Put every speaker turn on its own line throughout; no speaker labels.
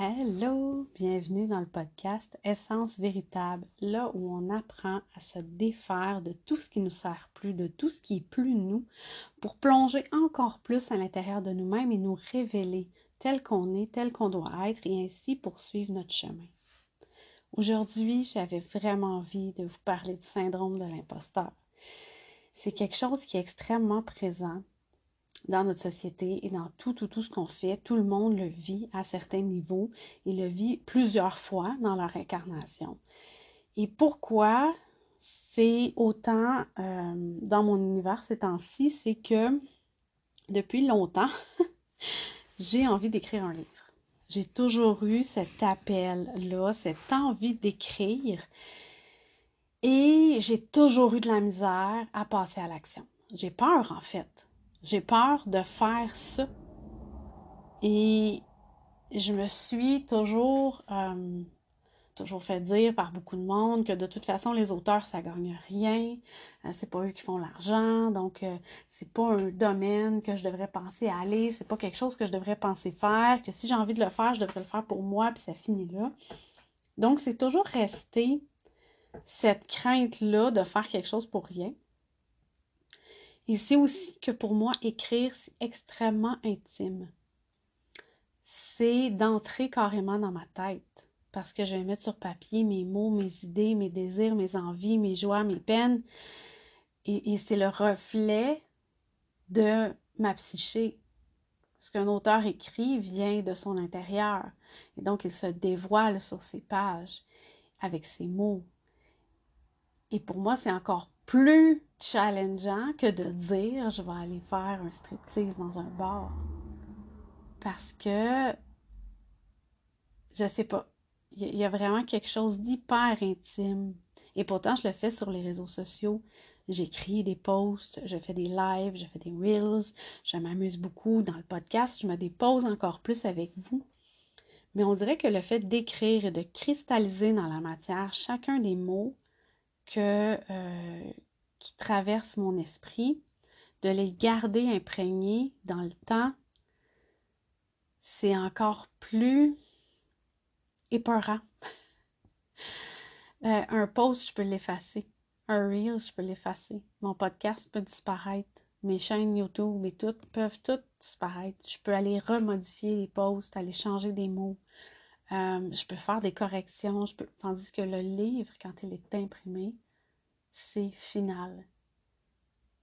Hello, bienvenue dans le podcast Essence véritable, là où on apprend à se défaire de tout ce qui nous sert plus, de tout ce qui est plus nous, pour plonger encore plus à l'intérieur de nous-mêmes et nous révéler tel qu'on est, tel qu'on doit être et ainsi poursuivre notre chemin. Aujourd'hui, j'avais vraiment envie de vous parler du syndrome de l'imposteur. C'est quelque chose qui est extrêmement présent dans notre société et dans tout, tout, tout ce qu'on fait. Tout le monde le vit à certains niveaux et le vit plusieurs fois dans leur incarnation. Et pourquoi c'est autant euh, dans mon univers ces temps-ci, c'est que depuis longtemps, j'ai envie d'écrire un livre. J'ai toujours eu cet appel-là, cette envie d'écrire. Et j'ai toujours eu de la misère à passer à l'action. J'ai peur, en fait. J'ai peur de faire ça. Et je me suis toujours, euh, toujours fait dire par beaucoup de monde que de toute façon, les auteurs, ça gagne rien. Euh, c'est pas eux qui font l'argent. Donc, euh, c'est pas un domaine que je devrais penser à aller. C'est pas quelque chose que je devrais penser faire. Que si j'ai envie de le faire, je devrais le faire pour moi, puis ça finit là. Donc, c'est toujours resté cette crainte-là de faire quelque chose pour rien. Et c'est aussi que pour moi, écrire, c'est extrêmement intime. C'est d'entrer carrément dans ma tête parce que je vais mettre sur papier mes mots, mes idées, mes désirs, mes envies, mes joies, mes peines. Et, c'est le reflet de ma psyché. Ce qu'un auteur écrit vient de son intérieur. Et donc, il se dévoile sur ses pages avec ses mots. Et pour moi, c'est encore plus challengeant que de dire je vais aller faire un striptease dans un bar. Parce que je sais pas. Il y, a vraiment quelque chose d'hyper intime. Et pourtant, je le fais sur les réseaux sociaux. J'écris des posts, je fais des lives, je fais des reels, je m'amuse beaucoup dans le podcast, je me dépose encore plus avec vous. Mais on dirait que le fait d'écrire et de cristalliser dans la matière chacun des mots que, euh, qui traversent mon esprit, de les garder imprégnés dans le temps, c'est encore plus épeurant. Euh, un post, je peux l'effacer. Un reel, je peux l'effacer. Mon podcast peut disparaître. Mes chaînes YouTube et tout peuvent toutes disparaître. Je peux aller remodifier les posts, aller changer des mots. Euh, je peux faire des corrections. Tandis que le livre, quand il est imprimé, c'est final.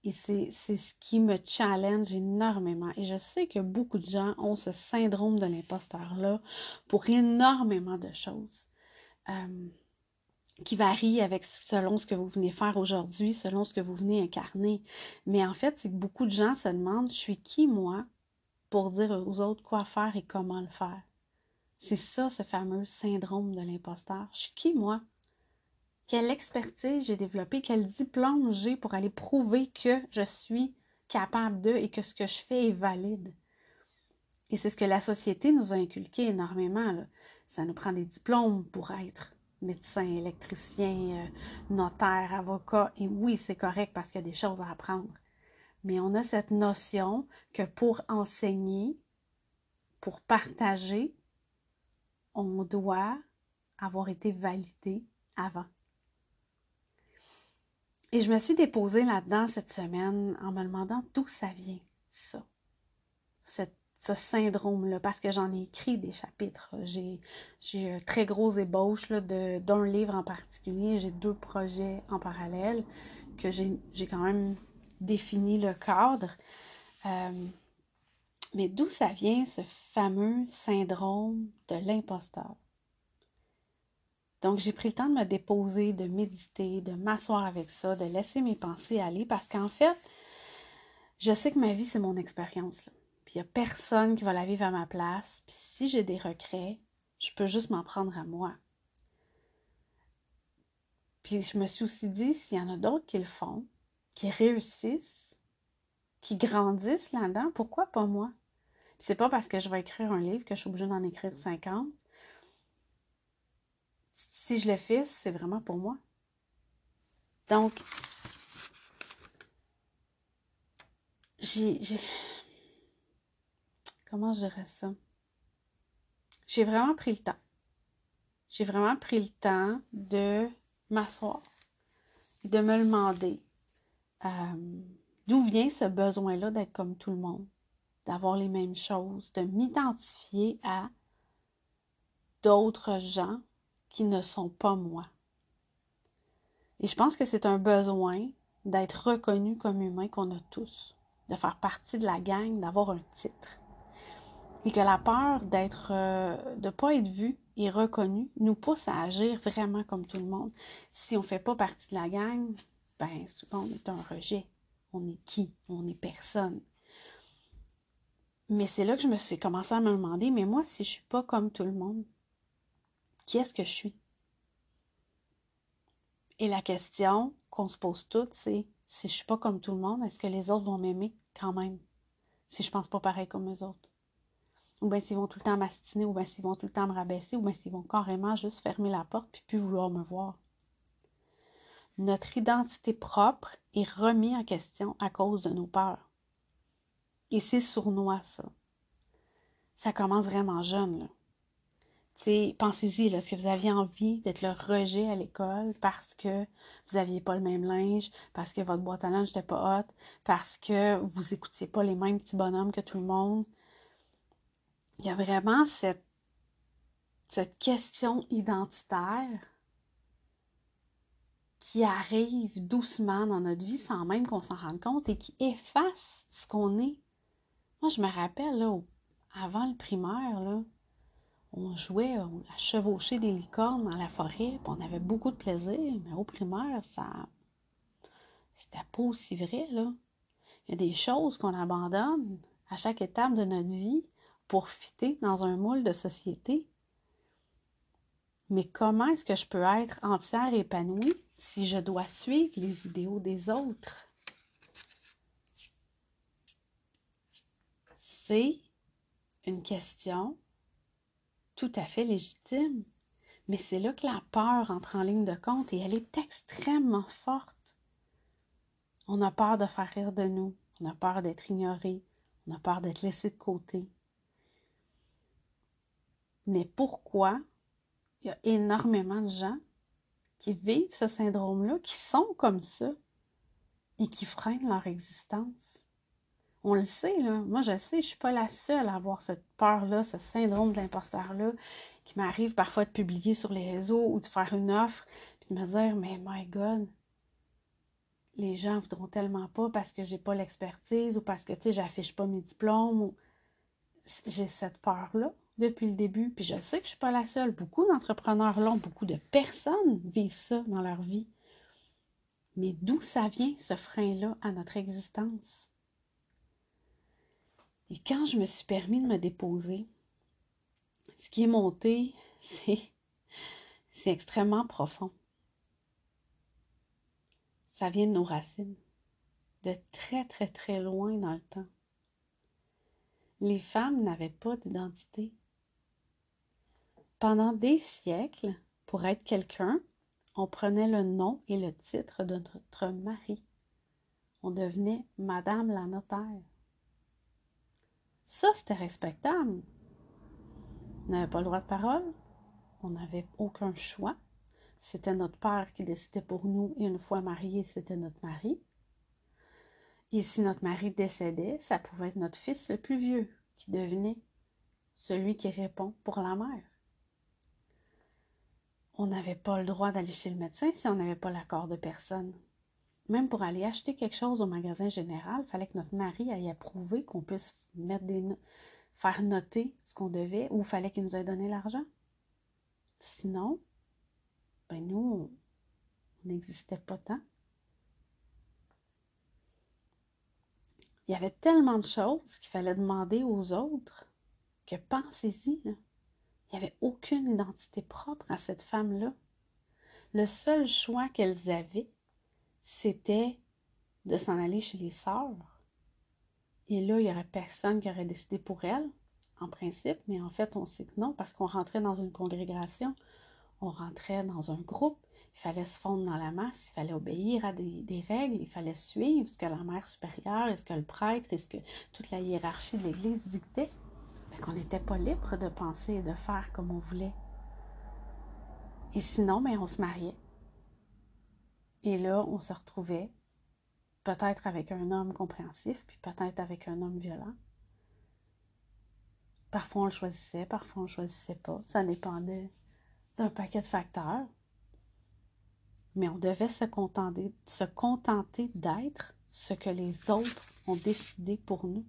Et c'est ce qui me challenge énormément. Et je sais que beaucoup de gens ont ce syndrome de l'imposteur-là pour énormément de choses. Euh, qui varient avec selon ce que vous venez faire aujourd'hui, selon ce que vous venez incarner. Mais en fait, c'est que beaucoup de gens se demandent, je suis qui moi pour dire aux autres quoi faire et comment le faire? C'est ça, ce fameux syndrome de l'imposteur. Je suis qui moi? Quelle expertise j'ai développée, quel diplôme j'ai pour aller prouver que je suis capable de et que ce que je fais est valide. Et c'est ce que la société nous a inculqué énormément. Ça nous prend des diplômes pour être médecin, électricien, euh, notaire, avocat. Et oui, c'est correct parce qu'il y a des choses à apprendre. Mais on a cette notion que pour enseigner, pour partager, on doit avoir été validé avant. Et je me suis déposée là-dedans cette semaine en me demandant d'où ça vient, ça, ce syndrome-là, parce que j'en ai écrit des chapitres. J'ai, j'ai un très gros ébauche d'un livre en particulier. J'ai deux projets en parallèle que j'ai, quand même défini le cadre. Euh, mais d'où ça vient ce fameux syndrome de l'imposteur? Donc, j'ai pris le temps de me déposer, de méditer, de m'asseoir avec ça, de laisser mes pensées aller parce qu'en fait, je sais que ma vie, c'est mon expérience. Puis il n'y a personne qui va la vivre à ma place. Puis si j'ai des regrets, je peux juste m'en prendre à moi. Puis je me suis aussi dit, s'il y en a d'autres qui le font, qui réussissent, qui grandissent là-dedans, pourquoi pas moi? Puis c'est pas parce que je vais écrire un livre que je suis obligée d'en écrire 50 si je le fais, c'est vraiment pour moi. Donc, j'ai. Comment je dirais ça? j'ai vraiment pris le temps. J'ai vraiment pris le temps de m'asseoir et de me demander euh, d'où vient ce besoin-là d'être comme tout le monde, d'avoir les mêmes choses, de m'identifier à d'autres gens qui ne sont pas moi. Et je pense que c'est un besoin d'être reconnu comme humain qu'on a tous, de faire partie de la gang, d'avoir un titre. Et que la peur d'être, euh, de ne pas être vu et reconnu nous pousse à agir vraiment comme tout le monde. Si on ne fait pas partie de la gang, ben souvent on est un rejet. On est qui? On est personne. Mais c'est là que je me suis commencé à me demander, mais moi, si je ne suis pas comme tout le monde, qui est-ce que je suis? Et la question qu'on se pose toutes, c'est si je suis pas comme tout le monde, est-ce que les autres vont m'aimer quand même? Si je pense pas pareil comme eux autres. Ou bien s'ils vont tout le temps m'astiner, ou bien s'ils vont tout le temps me rabaisser, ou bien s'ils vont carrément juste fermer la porte puis plus vouloir me voir. Notre identité propre est remise en question à cause de nos peurs. Et c'est sournois, ça. Ça commence vraiment jeune, là pensez-y, est-ce que vous aviez envie d'être le rejet à l'école parce que vous n'aviez pas le même linge, parce que votre boîte à linge n'était pas haute, parce que vous écoutiez pas les mêmes petits bonhommes que tout le monde? Il y a vraiment cette, question identitaire qui arrive doucement dans notre vie sans même qu'on s'en rende compte et qui efface ce qu'on est. Moi, je me rappelle, avant le primaire, là, on jouait à chevaucher des licornes dans la forêt, on avait beaucoup de plaisir, mais au primaire, ça. C'était pas aussi vrai, là. Il y a des choses qu'on abandonne à chaque étape de notre vie pour fitter dans un moule de société. Mais comment est-ce que je peux être entière et épanouie si je dois suivre les idéaux des autres? C'est une question tout à fait légitime. Mais c'est là que la peur entre en ligne de compte et elle est extrêmement forte. On a peur de faire rire de nous, on a peur d'être ignoré, on a peur d'être laissé de côté. Mais pourquoi il y a énormément de gens qui vivent ce syndrome-là, qui sont comme ça et qui freinent leur existence? On le sait, là. Moi, je sais, je suis pas la seule à avoir cette peur-là, ce syndrome de l'imposteur-là, qui m'arrive parfois de publier sur les réseaux ou de faire une offre, puis de me dire, mais my God, les gens voudront tellement pas parce que j'ai pas l'expertise ou parce que, tu sais, j'affiche pas mes diplômes. J'ai cette peur-là depuis le début, puis je sais que je suis pas la seule. Beaucoup d'entrepreneurs l'ont, beaucoup de personnes vivent ça dans leur vie. Mais d'où ça vient, ce frein-là à notre existence? Et quand je me suis permis de me déposer, ce qui est monté, c'est, c'est extrêmement profond. Ça vient de nos racines, de très très très loin dans le temps. Les femmes n'avaient pas d'identité. Pendant des siècles, pour être quelqu'un, on prenait le nom et le titre de notre mari. On devenait Madame la notaire. Ça, c'était respectable. On n'avait pas le droit de parole. On n'avait aucun choix. C'était notre père qui décidait pour nous et une fois marié, c'était notre mari. Et si notre mari décédait, ça pouvait être notre fils le plus vieux qui devenait celui qui répond pour la mère. On n'avait pas le droit d'aller chez le médecin si on n'avait pas l'accord de personne. Même pour aller acheter quelque chose au magasin général, il fallait que notre mari aille approuver qu'on puisse mettre des faire noter ce qu'on devait ou il fallait qu'il nous ait donné l'argent. Sinon, ben nous, on n'existait pas tant. Il y avait tellement de choses qu'il fallait demander aux autres que pensez-y, il n'y avait aucune identité propre à cette femme-là. Le seul choix qu'elles avaient, c'était de s'en aller chez les sœurs. Et là, il n'y aurait personne qui aurait décidé pour elle, en principe, mais en fait, on sait que non, parce qu'on rentrait dans une congrégation, on rentrait dans un groupe, il fallait se fondre dans la masse, il fallait obéir à des, règles, il fallait suivre ce que la mère supérieure, est ce que le prêtre, est ce que toute la hiérarchie de l'Église dictait. Fait qu'on n'était pas libre de penser et de faire comme on voulait. Et sinon, ben, on se mariait. Et là, on se retrouvait peut-être avec un homme compréhensif, puis peut-être avec un homme violent. Parfois, on le choisissait, parfois, on ne choisissait pas. Ça dépendait d'un paquet de facteurs. Mais on devait se contenter, se contenter d'être ce que les autres ont décidé pour nous.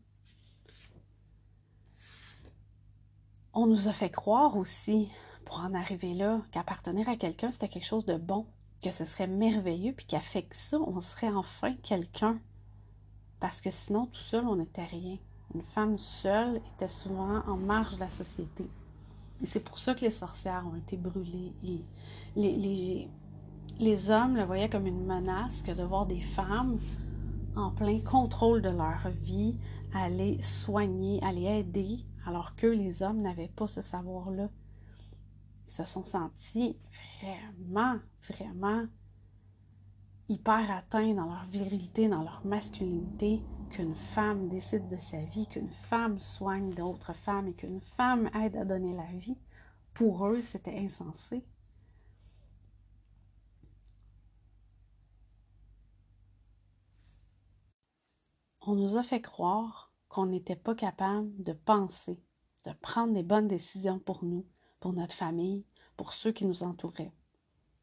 On nous a fait croire aussi, pour en arriver là, qu'appartenir à quelqu'un, c'était quelque chose de bon, que ce serait merveilleux, puis qu'avec ça, on serait enfin quelqu'un. Parce que sinon, tout seul, on n'était rien. Une femme seule était souvent en marge de la société. Et c'est pour ça que les sorcières ont été brûlées. Les, les, hommes le voyaient comme une menace que de voir des femmes en plein contrôle de leur vie, aller soigner, aller aider, alors que les hommes n'avaient pas ce savoir-là. Se sont sentis vraiment, vraiment hyper atteints dans leur virilité, dans leur masculinité, qu'une femme décide de sa vie, qu'une femme soigne d'autres femmes et qu'une femme aide à donner la vie, pour eux, c'était insensé. On nous a fait croire qu'on n'était pas capable de penser, de prendre des bonnes décisions pour nous, pour notre famille, pour ceux qui nous entouraient.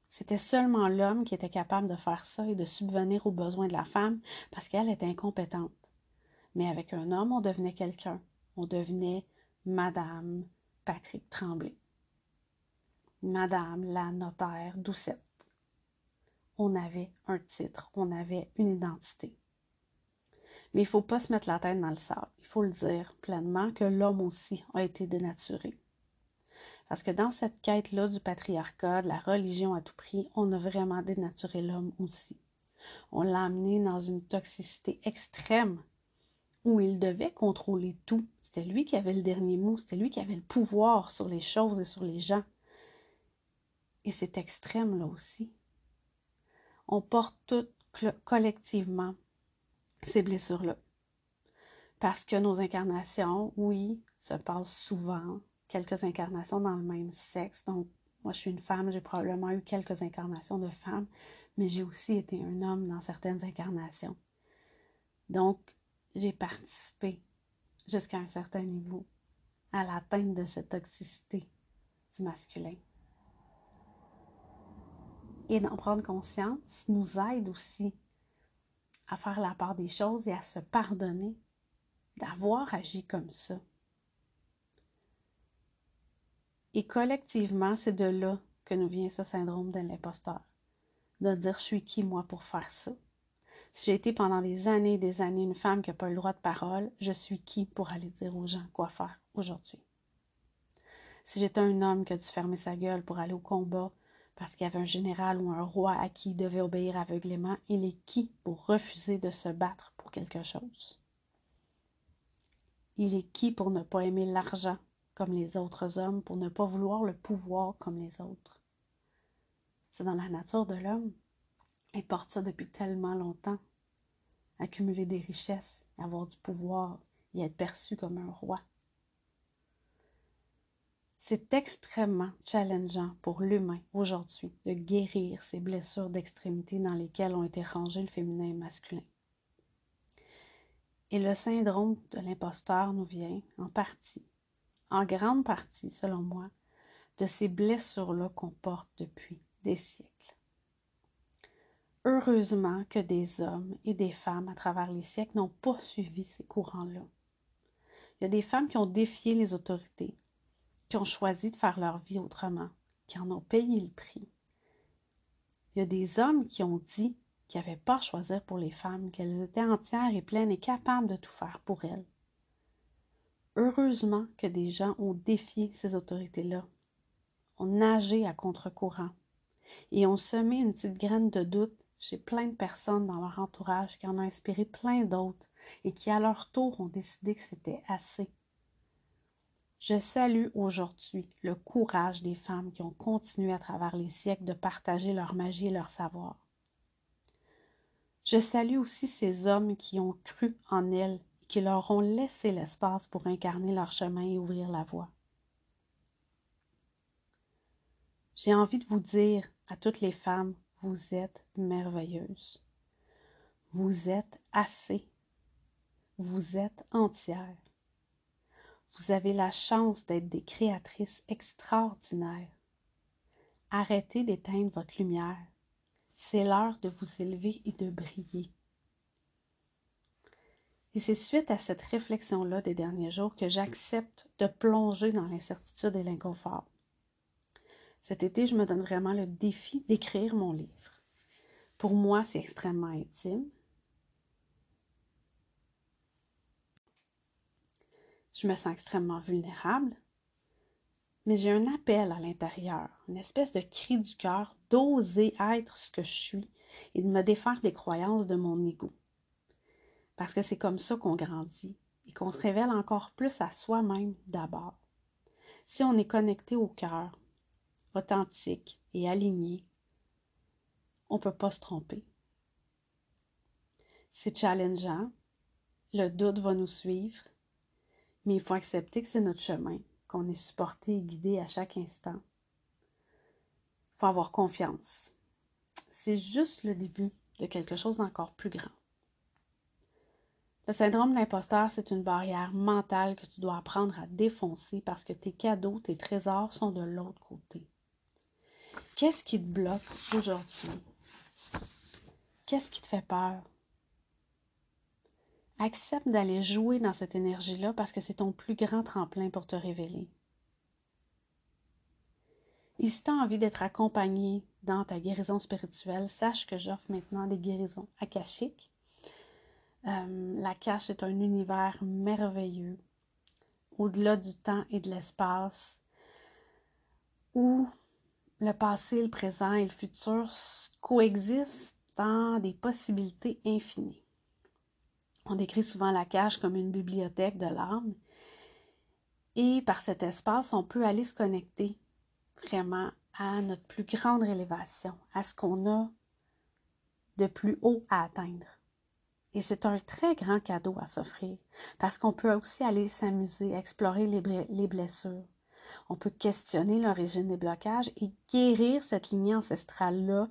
C'était seulement l'homme qui était capable de faire ça et de subvenir aux besoins de la femme parce qu'elle était incompétente. Mais avec un homme, on devenait quelqu'un. On devenait Madame Patrick Tremblay. Madame la notaire Doucette. On avait un titre, on avait une identité. Mais il ne faut pas se mettre la tête dans le sable. Il faut le dire pleinement que l'homme aussi a été dénaturé. Parce que dans cette quête-là du patriarcat, de la religion à tout prix, on a vraiment dénaturé l'homme aussi. On l'a amené dans une toxicité extrême où il devait contrôler tout. C'était lui qui avait le dernier mot, c'était lui qui avait le pouvoir sur les choses et sur les gens. Et c'est extrême là aussi. On porte toutes collectivement ces blessures-là. Parce que nos incarnations, oui, se passent souvent quelques incarnations dans le même sexe. Donc, moi, je suis une femme, j'ai probablement eu quelques incarnations de femmes, mais j'ai aussi été un homme dans certaines incarnations. Donc, j'ai participé jusqu'à un certain niveau à l'atteinte de cette toxicité du masculin. Et d'en prendre conscience nous aide aussi à faire la part des choses et à se pardonner d'avoir agi comme ça. Et collectivement, c'est de là que nous vient ce syndrome de l'imposteur. De dire, je suis qui moi pour faire ça? Si j'ai été pendant des années et des années une femme qui n'a pas le droit de parole, je suis qui pour aller dire aux gens quoi faire aujourd'hui? Si j'étais un homme qui a dû fermer sa gueule pour aller au combat parce qu'il y avait un général ou un roi à qui il devait obéir aveuglément, il est qui pour refuser de se battre pour quelque chose? Il est qui pour ne pas aimer l'argent? Comme les autres hommes, pour ne pas vouloir le pouvoir comme les autres. C'est dans la nature de l'homme. Il porte ça depuis tellement longtemps. Accumuler des richesses, avoir du pouvoir et être perçu comme un roi. C'est extrêmement challengeant pour l'humain aujourd'hui de guérir ces blessures d'extrémité dans lesquelles ont été rangés le féminin et le masculin. Et le syndrome de l'imposteur nous vient en partie en grande partie, selon moi, de ces blessures-là qu'on porte depuis des siècles. Heureusement que des hommes et des femmes à travers les siècles n'ont pas suivi ces courants-là. Il y a des femmes qui ont défié les autorités, qui ont choisi de faire leur vie autrement, qui en ont payé le prix. Il y a des hommes qui ont dit qu'ils n'avaient pas à choisir pour les femmes, qu'elles étaient entières et pleines et capables de tout faire pour elles. Heureusement que des gens ont défié ces autorités-là, ont nagé à contre-courant et ont semé une petite graine de doute chez plein de personnes dans leur entourage qui en ont inspiré plein d'autres et qui à leur tour ont décidé que c'était assez. Je salue aujourd'hui le courage des femmes qui ont continué à travers les siècles de partager leur magie et leur savoir. Je salue aussi ces hommes qui ont cru en elles qui leur ont laissé l'espace pour incarner leur chemin et ouvrir la voie. J'ai envie de vous dire à toutes les femmes, vous êtes merveilleuses. Vous êtes assez. Vous êtes entière. Vous avez la chance d'être des créatrices extraordinaires. Arrêtez d'éteindre votre lumière. C'est l'heure de vous élever et de briller. Et c'est suite à cette réflexion-là des derniers jours que j'accepte de plonger dans l'incertitude et l'inconfort. Cet été, je me donne vraiment le défi d'écrire mon livre. Pour moi, c'est extrêmement intime. Je me sens extrêmement vulnérable, mais j'ai un appel à l'intérieur, une espèce de cri du cœur d'oser être ce que je suis et de me défaire des croyances de mon ego. Parce que c'est comme ça qu'on grandit et qu'on se révèle encore plus à soi-même d'abord. Si on est connecté au cœur, authentique et aligné, on ne peut pas se tromper. C'est challengeant, le doute va nous suivre, mais il faut accepter que c'est notre chemin qu'on est supporté et guidé à chaque instant. Il faut avoir confiance. C'est juste le début de quelque chose d'encore plus grand. Le syndrome d'imposteur, c'est une barrière mentale que tu dois apprendre à défoncer parce que tes cadeaux, tes trésors sont de l'autre côté. Qu'est-ce qui te bloque aujourd'hui? Qu'est-ce qui te fait peur? Accepte d'aller jouer dans cette énergie-là parce que c'est ton plus grand tremplin pour te révéler. Et si tu as envie d'être accompagné dans ta guérison spirituelle, sache que j'offre maintenant des guérisons akashiques. Euh, la cache est un univers merveilleux, au-delà du temps et de l'espace, où le passé, le présent et le futur coexistent dans des possibilités infinies. On décrit souvent la cage comme une bibliothèque de l'âme. Et par cet espace, on peut aller se connecter vraiment à notre plus grande élévation, à ce qu'on a de plus haut à atteindre. Et c'est un très grand cadeau à s'offrir parce qu'on peut aussi aller s'amuser, explorer les, blessures. On peut questionner l'origine des blocages et guérir cette lignée ancestrale-là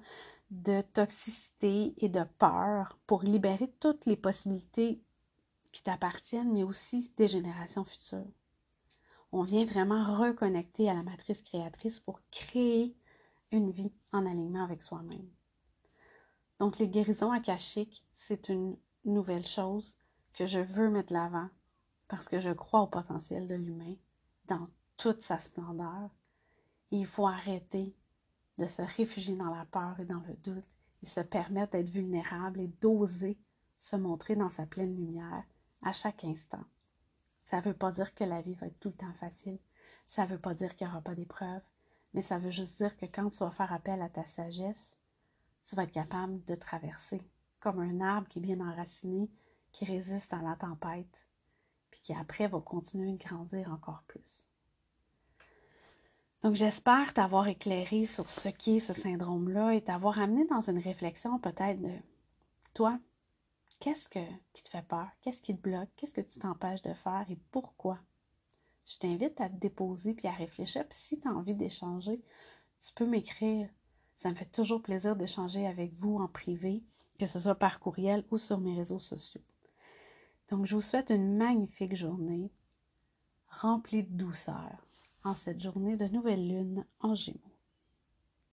de toxicité et de peur pour libérer toutes les possibilités qui t'appartiennent, mais aussi des générations futures. On vient vraiment reconnecter à la matrice créatrice pour créer une vie en alignement avec soi-même. Donc, les guérisons akashiques, c'est une nouvelle chose que je veux mettre l'avant parce que je crois au potentiel de l'humain dans toute sa splendeur. il faut arrêter de se réfugier dans la peur et dans le doute et se permettre d'être vulnérable et d'oser se montrer dans sa pleine lumière à chaque instant. Ça ne veut pas dire que la vie va être tout le temps facile. Ça ne veut pas dire qu'il n'y aura pas d'épreuves. Mais ça veut juste dire que quand tu vas faire appel à ta sagesse, tu vas être capable de traverser comme un arbre qui est bien enraciné, qui résiste à la tempête, puis qui après va continuer de grandir encore plus. Donc, j'espère t'avoir éclairé sur ce qu'est ce syndrome-là et t'avoir amené dans une réflexion peut-être de toi, qu'est-ce que, qui te fait peur? Qu'est-ce qui te bloque? Qu'est-ce que tu t'empêches de faire et pourquoi? Je t'invite à te déposer puis à réfléchir. Puis si tu as envie d'échanger, tu peux m'écrire. Ça me fait toujours plaisir d'échanger avec vous en privé, que ce soit par courriel ou sur mes réseaux sociaux. Donc, je vous souhaite une magnifique journée remplie de douceur en cette journée de nouvelle lune en Gémeaux.